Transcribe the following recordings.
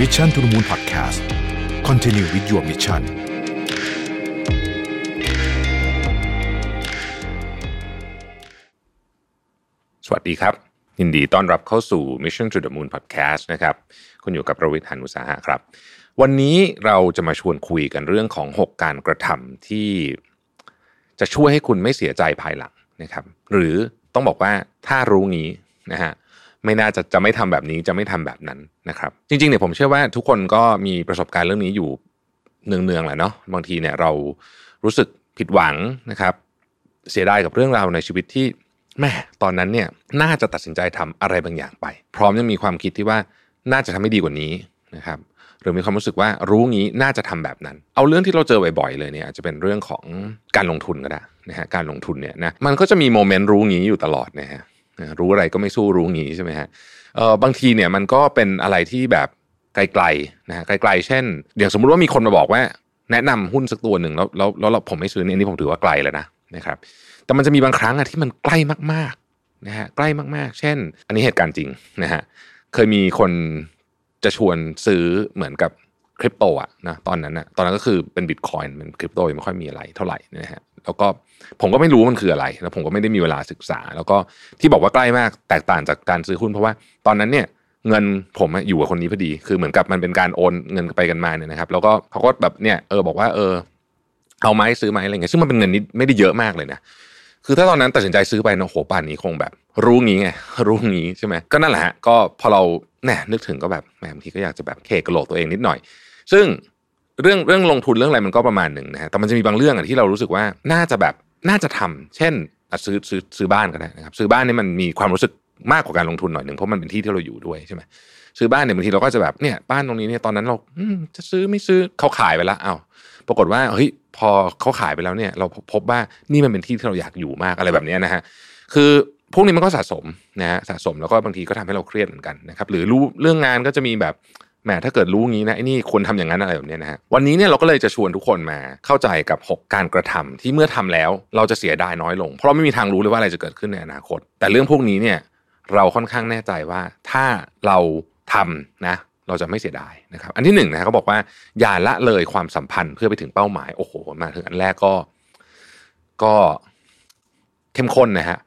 Mission to the Moon Podcast Continue with your mission สวัสดีครับ ยินดีต้อนรับเข้าสู่ Mission to the Moon Podcast นะครับคุณอยู่กับประวิทย์หันุสาหะครับ วันนี้เราจะมาชวนคุยกันเรื่องของ 6 การกระทำที่จะช่วยให้คุณไม่เสียใจภายหลังนะครับ หรือต้องบอกว่าถ้ารู้งี้นะฮะ ไม่น่าจะจะไม่ทำแบบนี้จะไม่ทำแบบนั้นนะครับ จริงๆเนี่ยผมเชื่อว่าทุกคนก็มีประสบการณ์เรื่องนี้อยู่เนืองๆแหละเนาะบางทีเนี่ยเรารู้สึกผิดหวังนะครับ เสียดายกับเรื่องราวในชีวิตที่แม่ตอนนั้นเนี่ยน่าจะตัดสินใจทำอะไรบางอย่างไป พร้อมยังมีความคิดที่ว่าน่าจะทำให้ดีกว่านี้นะครับหรือมีความรู้สึกว่ารู้งี้น่าจะทำแบบนั้น เอาเรื่องที่เราเจอบ่อยๆเลยเนี่ยอาจจะเป็นเรื่องของการลงทุนก็ได้นะฮะการลงทุนเนี่ยนะมันก็จะมีโมเมนต์รู้งี้อยู่ตลอดนะฮะ รู้อะไรก็ไม่สู้รู้งี้ใช่ไหมฮะเออบางทีเนี่ยมันก็เป็นอะไรที่แบบไกลๆนะฮะไกลๆ เช่นอย่างสมมุติว่ามีคนมาบอกว่า แนะนำหุ้นสักตัวหนึ่งแล้วแล้วแล้วเราผมไม่ซื้อเนี่ยอันนี้ผมถือว่าไกลแล้วนะนะครับ แต่มันจะมีบางครั้งอะที่มันใกล้มากๆนะฮะใกล้มากๆ เช่น อันนี้เหตุการณ์จริงนะฮะเคยมีคนจะชวนซื้อเหมือนกับคริปโตอะนะตอนนั้นอะตอนนั้นก็คือเป็นบิตคอยน์มันคริปโตยังไม่ค่อยมีอะไรเท่าไหร่นะฮะ แล้วก็ผมก็ไม่รู้มันคืออะไร แล้วผมก็ไม่ได้มีเวลาศึกษา แล้วก็ที่บอกว่าใกล้มากแตกต่างจากการซื้อหุ้นเพราะว่าตอนนั้นเนี่ยเงินผมอยู่กับคนนี้พอดี คือเหมือนกับมันเป็นการโอนเงินไปกันมาเนี่ยนะครับ แล้วก็เขาก็แบบเนี่ยเออบอกว่าเออเอาไหมซื้อไหมอะไรเงี้ยซึ่งมันเป็นเงินนิดไม่ได้เยอะมากเลยนะคือถ้าตอนนั้นตัดสินใจซื้อไปนะโหป่านนี้คงแบบ รู้งี้ไงรู้งี้ใช่ไหมก็นั่นแหละฮะก็พอเราเนี่ยนึกถึงก็แบบแหมบางทีก็อยากจะแบบเคกระโหลกตัวเองนิดหน่อย ซึ่ง เรื่องเรื่องลงทุนเรื่องอะไรมันก็ประมาณหนึ่งนะฮะแต่มันจะมีบางเรื่องอะที่เรารู้สึกว่าน่าจะแบบน่าจะทำเช่นซื้อซื้อซื้อบ้านก็ได้นะครับ ซื้อบ้านนี่มันมีความรู้สึกมากกว่าการลงทุนหน่อยหนึ่งเพราะมันเป็นที่ที่เราอยู่ด้วยใช่ไหมซื้อบ้านเนี่ยบางทีเราก็จะแบบเนี่ยบ้านตรงนี้เนี่ยตอนนั้นเราจะซื้อไม่ซื้อเขาขายไปแล้วอ้าวปรากฏว่าเฮ้ยพอเขาขายไปแล้วเนี่ย เราพบว่านี่มันเป็นที่ที่เราอยากอยู่มากอะไรแบบนี้นะฮะคือพวกนี้มันก็สะสมนะฮะสะสมแล้วก็บางทีก็ทำให้เราเครียดเหมือนกันนะครับ หรือรู้เรื่องงานก็จะมีแบบ แหมถ้าเกิดรู้งี้นะไอ้นี่ควรทำอย่างนั้นอะไรแบบนี้นะฮะวันนี้เนี่ยเราก็เลยจะชวนทุกคนมาเข้าใจกับ 6 การกระทำที่เมื่อทำแล้วเราจะเสียดายน้อยลง เพราะเราไม่มีทางรู้เลยว่าอะไรจะเกิดขึ้นในอนาคต แต่เรื่องพวกนี้เนี่ยเราค่อนข้างแน่ใจว่าถ้าเราทำนะเราจะไม่เสียดายนะครับ อันที่หนึ่งนะเขาบอกว่าอย่าละเลยความสัมพันธ์เพื่อไปถึงเป้าหมายโอ้โหมาถึงอันแรกก็ก็เข้มข้นนะฮะ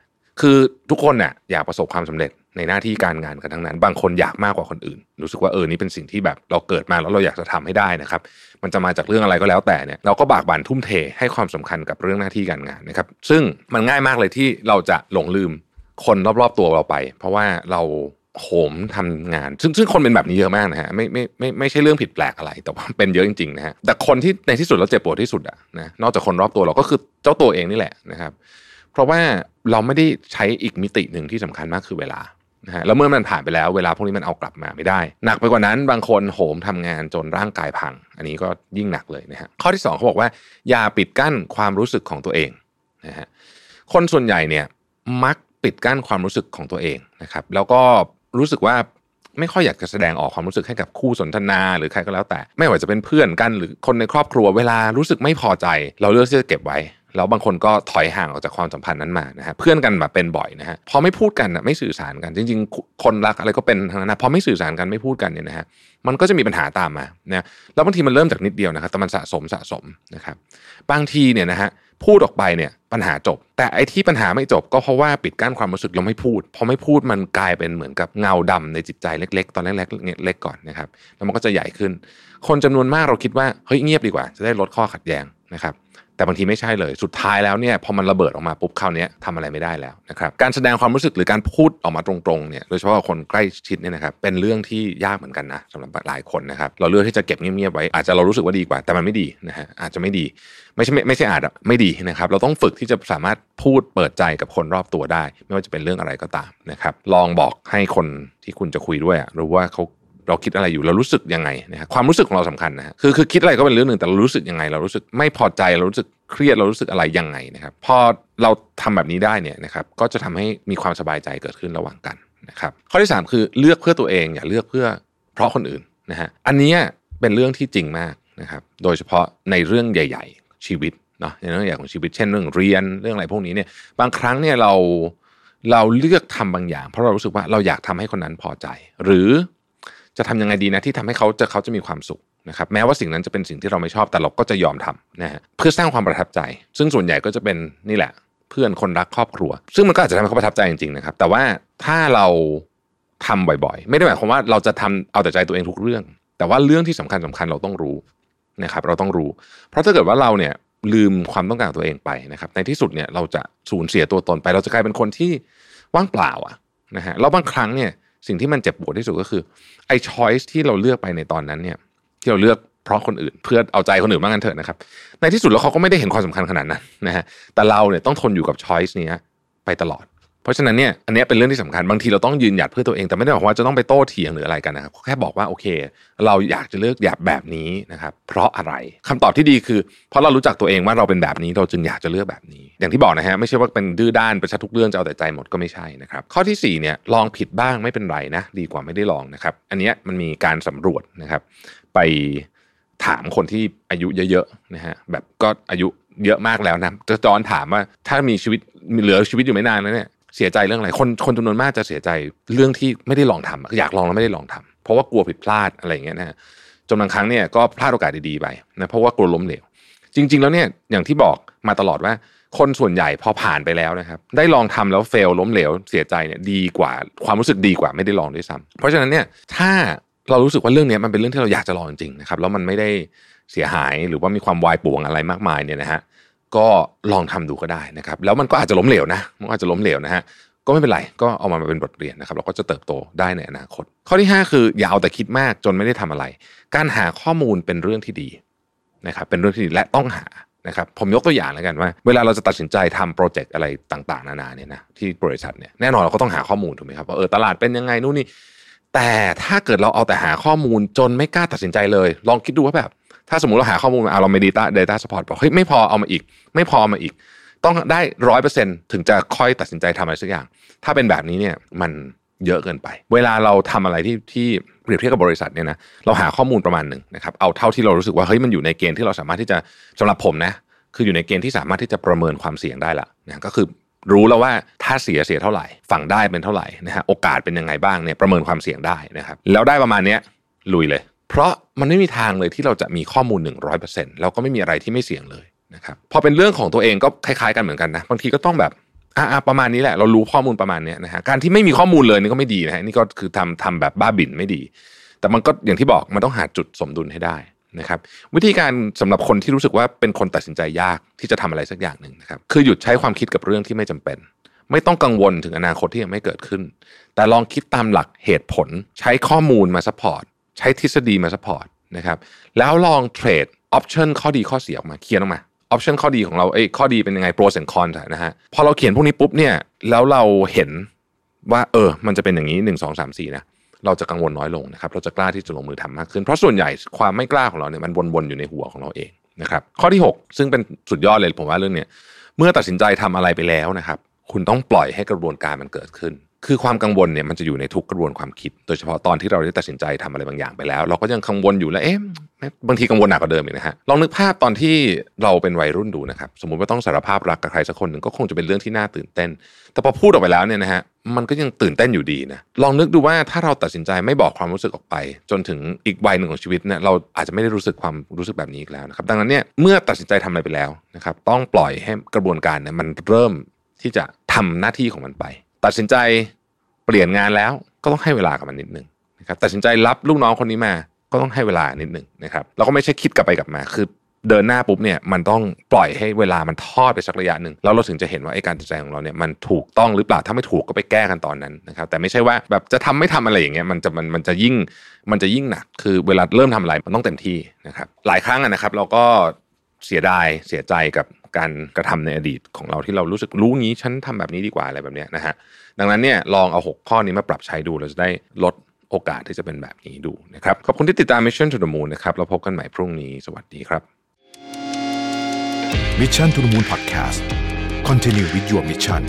คือทุกคนเนี่ยอยากประสบความสำเร็จในหน้าที่การงานกันทั้งนั้น บางคนอยากมากกว่าคนอื่น รู้สึกว่าเออนี่เป็นสิ่งที่แบบเราเกิดมาแล้วเราอยากจะทำให้ได้นะครับ มันจะมาจากเรื่องอะไรก็แล้วแต่เนี่ยเราก็บากบั่นทุ่มเทให้ความสำคัญกับเรื่องหน้าที่การงานนะครับ ซึ่งมันง่ายมากเลยที่เราจะหลงลืมคนรอบๆตัวเราไป เพราะว่าเราโหมทำงาน ซึ่งซึ่งคนเป็นแบบนี้เยอะมากนะฮะไม่ไม่ไม่ไม่ใช่เรื่องผิดแปลกอะไร แต่ว่าเป็นเยอะจริงๆนะฮะแต่คนที่ในที่สุดแล้วเจ็บปวดที่สุดอะนะนอกจากคนรอบตัวเราก็คือเจ้าตัวเองนี่แหละนะครับ เพราะว่าเราไม่ได้ใช้อีกมิติหนึ่งที่สำคัญมากคือเวลา นะฮะแล้วเมื่อมันผ่านไปแล้วเวลาพวกนี้มันเอากลับมาไม่ได้ หนักไปกว่านั้นบางคนโหมทำงานจนร่างกายพัง อันนี้ก็ยิ่งหนักเลยนะฮะข้อที่สองเขาบอกว่าอย่าปิดกั้นความรู้สึกของตัวเองนะฮะคนส่วนใหญ่เนี่ยมักปิดกั้นความรู้สึกของตัวเองนะครับแล้วก็รู้สึกว่าไม่ค่อยอยากจะแสดงออกความรู้สึกให้กับคู่สนทนาหรือใครก็แล้วแต่ ไม่ว่าจะเป็นเพื่อนกันหรือคนในครอบครัวเวลารู้สึกไม่พอใจ เราเลือกที่จะเก็บไว้ แล้วบางคนก็ถอยห่างออกจากความสัมพันธ์นั้นมานะฮะเพื่อนกันแบบเป็นบ่อยนะฮะพอไม่พูดกันไม่สื่อสารกัน จริง ๆ คนรักอะไรก็เป็นทั้งนั้นนะพอไม่สื่อสารกันไม่พูดกันเนี่ยนะฮะมันก็จะมีปัญหาตามมานะแล้วบางทีมันเริ่มจากนิดเดียวนะครับแต่มันสะสมสะสมนะครับบางทีเนี่ยนะฮะพูดออกไปเนี่ยปัญหาจบ แต่ไอ้ที่ปัญหาไม่จบก็เพราะว่าปิดกั้นความรู้สึกเราไม่พูดพอไม่พูดมันกลายเป็นเหมือนกับเงาดำในจิตใจเล็ก ๆ ตอนแรกๆเล็กก่อนนะครับแล้วมันก็จะใหญ่ขึ้น คนจำนวนมากเราคิดว่าเฮ้ยเงียบดีกว่า จะได้ลดข้อขัดแย้งนะครับ แต่บางทีไม่ใช่เลย สุดท้ายแล้วเนี่ยพอมันระเบิดออกมาปุ๊บคราวนี้ทำอะไรไม่ได้แล้วนะครับการแสดงความรู้สึกหรือการพูดออกมาตรงๆเนี่ยโดยเฉพาะคนใกล้ชิดเนี่ยนะครับเป็นเรื่องที่ยากเหมือนกันนะสำหรับหลายคนนะครับเราเลือกที่จะเก็บเงียบๆไว้อาจจะเรารู้สึกว่าดีกว่าแต่มันไม่ดีนะฮะอาจจะไม่ดีไม่ใช่ไม่ไม่ใช่อาจอะไม่ดีนะครับเราต้องฝึกที่จะสามารถพูดเปิดใจกับคนรอบตัวได้ ไม่ว่าจะเป็นเรื่องอะไรก็ตามนะครับลองบอกให้คนที่คุณจะคุยด้วยรู้ว่าเขา เราคิดอะไรอยู่เรารู้สึกยังไงนะครับความรู้สึกของเราสำคัญนะฮะคือคือคิดอะไรก็เป็นเรื่องหนึ่งแต่เรารู้สึกยังไง เรารู้สึกไม่พอใจเรารู้สึกเครียดเรารู้สึกอะไรยังไงนะครับ พอเราทำแบบนี้ได้เนี่ยนะครับ ก็จะทำให้มีความสบายใจเกิดขึ้นระหว่างกันนะครับ ข้อที่ 3 คือเลือกเพื่อตัวเองอย่าเลือกเพื่อเพราะคนอื่นนะฮะอันนี้เป็นเรื่องที่จริงมากนะครับ โดยเฉพาะในเรื่องใหญ่ ๆ ชีวิตเนาะในเรื่องใหญ่ของชีวิตเช่นเรื่องเรียนเรื่องอะไรพวกนี้เนี่ยบางครั้งเนี่ยเราเราเลือกทำบางอย่าง เพราะเรารู้สึกว่าเราอยากทำให้คนนั้นพอใจ หรือ จะทำยังไงดีนะที่ทำให้เขาจะเขาจะมีความสุขนะครับแม้ว่าสิ่งนั้นจะเป็นสิ่งที่เราไม่ชอบแต่เราก็จะยอมทำนะฮะเพื่อสร้างความประทับใจ ซึ่งส่วนใหญ่ก็จะเป็นนี่แหละ เพื่อนคนรักครอบครัว ซึ่งมันก็อาจจะทำให้เขาประทับใจจริงๆนะครับ แต่ว่าถ้าเราทำบ่อยๆ ไม่ได้หมายความว่าเราจะทำเอาแต่ใจตัวเองทุกเรื่อง แต่ว่าเรื่องที่สำคัญสำคัญเราต้องรู้นะครับ เราต้องรู้ เพราะถ้าเกิดว่าเราเนี่ยลืมความต้องการตัวเองไปนะครับ ในที่สุดเนี่ยเราจะสูญเสียตัวตนไป เราจะกลายเป็นคนที่ว่างเปล่าอะนะฮะแล้วบางครั้งเนี่ย สิ่งที่มันเจ็บปวดที่สุดก็คือไอ้ช้อยส์ที่เราเลือกไปในตอนนั้นเนี่ย ที่เราเลือกเพราะคนอื่น เพื่อเอาใจคนอื่นมากกันเถอะนะครับ ในที่สุดแล้วเขาก็ไม่ได้เห็นความสำคัญขนาดนั้นนะฮะแต่เราเนี่ยต้องทนอยู่กับช้อยส์นี้ไปตลอด เพราะฉะนั้นเนี่ยอันนี้เป็นเรื่องที่สำคัญบางทีเราต้องยืนหยัดเพื่อตัวเองแต่ไม่ได้บอกว่าจะต้องไปโต้เถียงหรืออะไรกันนะครับแค่บอกว่าโอเค เราอยากจะเลือกอยากแบบนี้นะครับ เพราะอะไรคำตอบที่ดีคือ เพราะเรารู้จักตัวเองว่าเราเป็นแบบนี้เราจึงอยากจะเลือกแบบนี้ อย่างที่บอกนะฮะไม่ใช่ว่าเป็นดื้อด้านประชัดทุกเรื่องจะเอาแต่ใจหมดก็ไม่ใช่นะครับ ข้อที่4เนี่ยลองผิดบ้างไม่เป็นไรนะดีกว่าไม่ได้ลองนะครับ อันนี้มันมีการสำรวจนะครับ ไปถามคนที่อายุเยอะๆนะฮะแบบก็อายุเยอะมากแล้วนะจะจอนถามว่าถ้ามีชีวิตมีเหลือชีวิตอยู่ไม่นานแล้วเนี่ย เสียใจเรื่องอะไร คนคนจำนวนมากจะเสียใจเรื่องที่ไม่ได้ลองทำอยากลองแล้วไม่ได้ลองทำเพราะว่ากลัวผิดพลาดอะไรอย่างเงี้ยนะฮะจนบางครั้งเนี่ยก็พลาดโอกาสดีๆไปนะเพราะว่ากลัวล้มเหลวจริง ๆ แล้วเนี่ยอย่างที่บอกมาตลอดว่า คนส่วนใหญ่พอผ่านไปแล้วนะครับได้ลองทำแล้วเฟลล้มเหลวเสียใจเนี่ยดีกว่าความรู้สึกดีกว่าไม่ได้ลองด้วยซ้ำเพราะฉะนั้นเนี่ยถ้าเรารู้สึกว่าเรื่องนี้มันเป็นเรื่องที่เราอยากจะลองจริงๆนะครับแล้วมันไม่ได้เสียหายหรือว่ามีความวายป่วงอะไรมากมายเนี่ยนะฮะ ก็ลองทำดูก็ได้นะครับ แล้วมันก็อาจจะล้มเหลวนะมันอาจจะล้มเหลวนะฮะก็ไม่เป็นไรก็เอามาเป็นบทเรียนนะครับ เราก็จะเติบโตได้ในอนาคต ข้อที่ 5 คืออย่าเอาแต่คิดมากจนไม่ได้ทำอะไร การหาข้อมูลเป็นเรื่องที่ดีนะครับ เป็นเรื่องที่ดีและต้องหานะครับผมยกตัวอย่างแล้วกันว่า เวลาเราจะตัดสินใจทำโปรเจกต์อะไรต่าง ๆ นานาเนี่ยนะที่บริษัทเนี่ยแน่นอนเราก็ต้องหาข้อมูลถูกไหมครับว่าเออตลาดเป็นยังไงนู่นนี่แต่ถ้าเกิดเราเอาแต่หาข้อมูลจนไม่กล้าตัดสินใจเลย ลองคิดดูว่าแบบ ถ้าสมมติเราหาข้อมูลมาเราไม่ data data support บอกเฮ้ยไม่พอเอามาอีก ไม่พอมาอีก ต้องได้ร้อยเปอร์เซ็นต์ถึงจะค่อยตัดสินใจทำอะไรสักอย่าง ถ้าเป็นแบบนี้เนี่ยมันเยอะเกินไป เวลาเราทำอะไรที่ที่เปรียบเทียบกับบริษัทเนี่ยนะเราหาข้อมูลประมาณหนึ่งนะครับเอาเท่าที่เรารู้สึกว่าเฮ้ยมันอยู่ในเกณฑ์ที่เราสามารถที่จะสำหรับผมนะคืออยู่ในเกณฑ์ที่สามารถที่จะประเมินความเสี่ยงได้ละนะก็คือรู้แล้วว่าถ้าเสียเสียเท่าไหร่ ฝั่งได้เป็นเท่าไหร่นะฮะโอกาสเป็นยังไงบ้างเนี่ยประเมินความเสี่ยงได้นะครับแล้วได้ประมาณเนี้ยลุยเลย เพราะมันไม่มีทางเลยที่เราจะมีข้อมูล 100%แล้วก็ไม่มีอะไรที่ไม่เสี่ยงเลยนะครับพอเป็นเรื่องของตัวเองก็คล้ายๆกันเหมือนกันนะบางทีก็ต้องแบบอ่าประมาณนี้แหละเรารู้ข้อมูลประมาณนี้นะฮะการที่ไม่มีข้อมูลเลยนี่ก็ไม่ดีนะฮะนี่ก็คือทำทำแบบบ้าบิ่นไม่ดี แต่มันก็อย่างที่บอกมันต้องหาจุดสมดุลให้ได้นะครับวิธีการสำหรับคนที่รู้สึกว่าเป็นคนตัดสินใจยากที่จะทำอะไรสักอย่างหนึ่งนะครับคือหยุดใช้ความคิดกับเรื่องที่ไม่จำเป็น ไม่ต้องกังวลถึงอนาคตที่ยังไม่เกิดขึ้น แต่ลองคิดตามหลักเหตุผลใช้ข้อมูลมา support ใช้ทฤษฎีมา support นะครับแล้วลอง trade option ข้อดีข้อเสียออกมาเขียนออกมา option ข้อดีของเราเอ้ข้อดีเป็นยังไง pros and cons นะฮะพอเราเขียนพวกนี้ปุ๊บเนี่ยแล้วเราเห็นว่าเออ มันจะเป็นอย่างนี้หนึ่งสองสามสี่นะเราจะกังวลน้อยลงนะครับ เราจะกล้าที่จะลงมือทำมากขึ้น เพราะส่วนใหญ่ความไม่กล้าของเราเนี่ยมันวนๆอยู่ในหัวของเราเองนะครับ ข้อที่ 6 ซึ่งเป็นสุดยอดเลยผมว่าเรื่องเนี้ยเมื่อตัดสินใจทำอะไรไปแล้วนะครับ คุณต้องปล่อยให้กระบวนการมันเกิดขึ้น คือความกังวลเนี่ยมันจะอยู่ในทุกกระบวนความคิด โดยเฉพาะตอนที่เราได้ตัดสินใจทำอะไรบางอย่างไปแล้ว เราก็ยังกังวลอยู่แล้วเอ๊ะบางทีกังวลหนักกว่าเดิมอีกนะฮะลองนึกภาพตอนที่เราเป็นวัยรุ่นดูนะครับสมมุติว่าต้องสารภาพรักกับใครสักคนหนึ่งก็คงจะเป็นเรื่องที่น่าตื่นเต้น แต่พอพูดออกไปแล้วเนี่ยนะฮะมันก็ยังตื่นเต้นอยู่ดีนะลองนึกดูว่าถ้าเราตัดสินใจไม่บอกความรู้สึกออกไป จนถึงอีกวัยหนึ่งของชีวิตเนี่ยเราอาจจะไม่ได้รู้สึกความรู้สึกแบบนี้อีกแล้วนะครับดังนั้นเนี่ยเมื่อตัดสินใจทำอะไรไปแล้วนะครับต้องปล่อยให้กระบวนการเนี่ยมันเริ่มที่จะทำหน้าที่ของมันไป ตัดสินใจ เปลี่ยนงานแล้วก็ต้องให้เวลากับมันนิดนึงนะครับตัดสินใจรับลูกน้องคนนี้มาก็ต้องให้เวลานิดนึงนะครับเราก็ไม่ใช่คิดกลับไปกลับมา คือเดินหน้าปุ๊บเนี่ยมันต้องปล่อยให้เวลามันทอดไปสักระยะหนึ่งแล้วเราถึงจะเห็นว่าไอ้การตัดใจของเราเนี่ยมันถูกต้องหรือเปล่าถ้าไม่ถูกก็ไปแก้กันตอนนั้นนะครับแต่ไม่ใช่ว่าแบบจะทำไม่ทำอะไรอย่างเงี้ยมันจะมันมันจะยิ่งมันจะยิ่งหนักคือเวลาเริ่มทำอะไรมันต้องเต็มที่นะครับหลายครั้งนะครับ เราก็เสียดายเสียใจกับการกระทำในอดีตของเราที่เรารู้สึกรู้งี้ฉันทำแบบนี้ดีกว่าอะไรแบบเนี้ยนะฮะ ดังนั้นเนี่ยลองเอา 6 ข้อนี้มาปรับใช้ดูเราจะได้ลดโอกาสที่จะเป็นแบบนี้ดูนะครับ ขอบคุณที่ติดตาม Mission to the Moon นะครับเราพบกันใหม่พรุ่งนี้ สวัสดีครับ Mission to the Moon Podcast Continue with your mission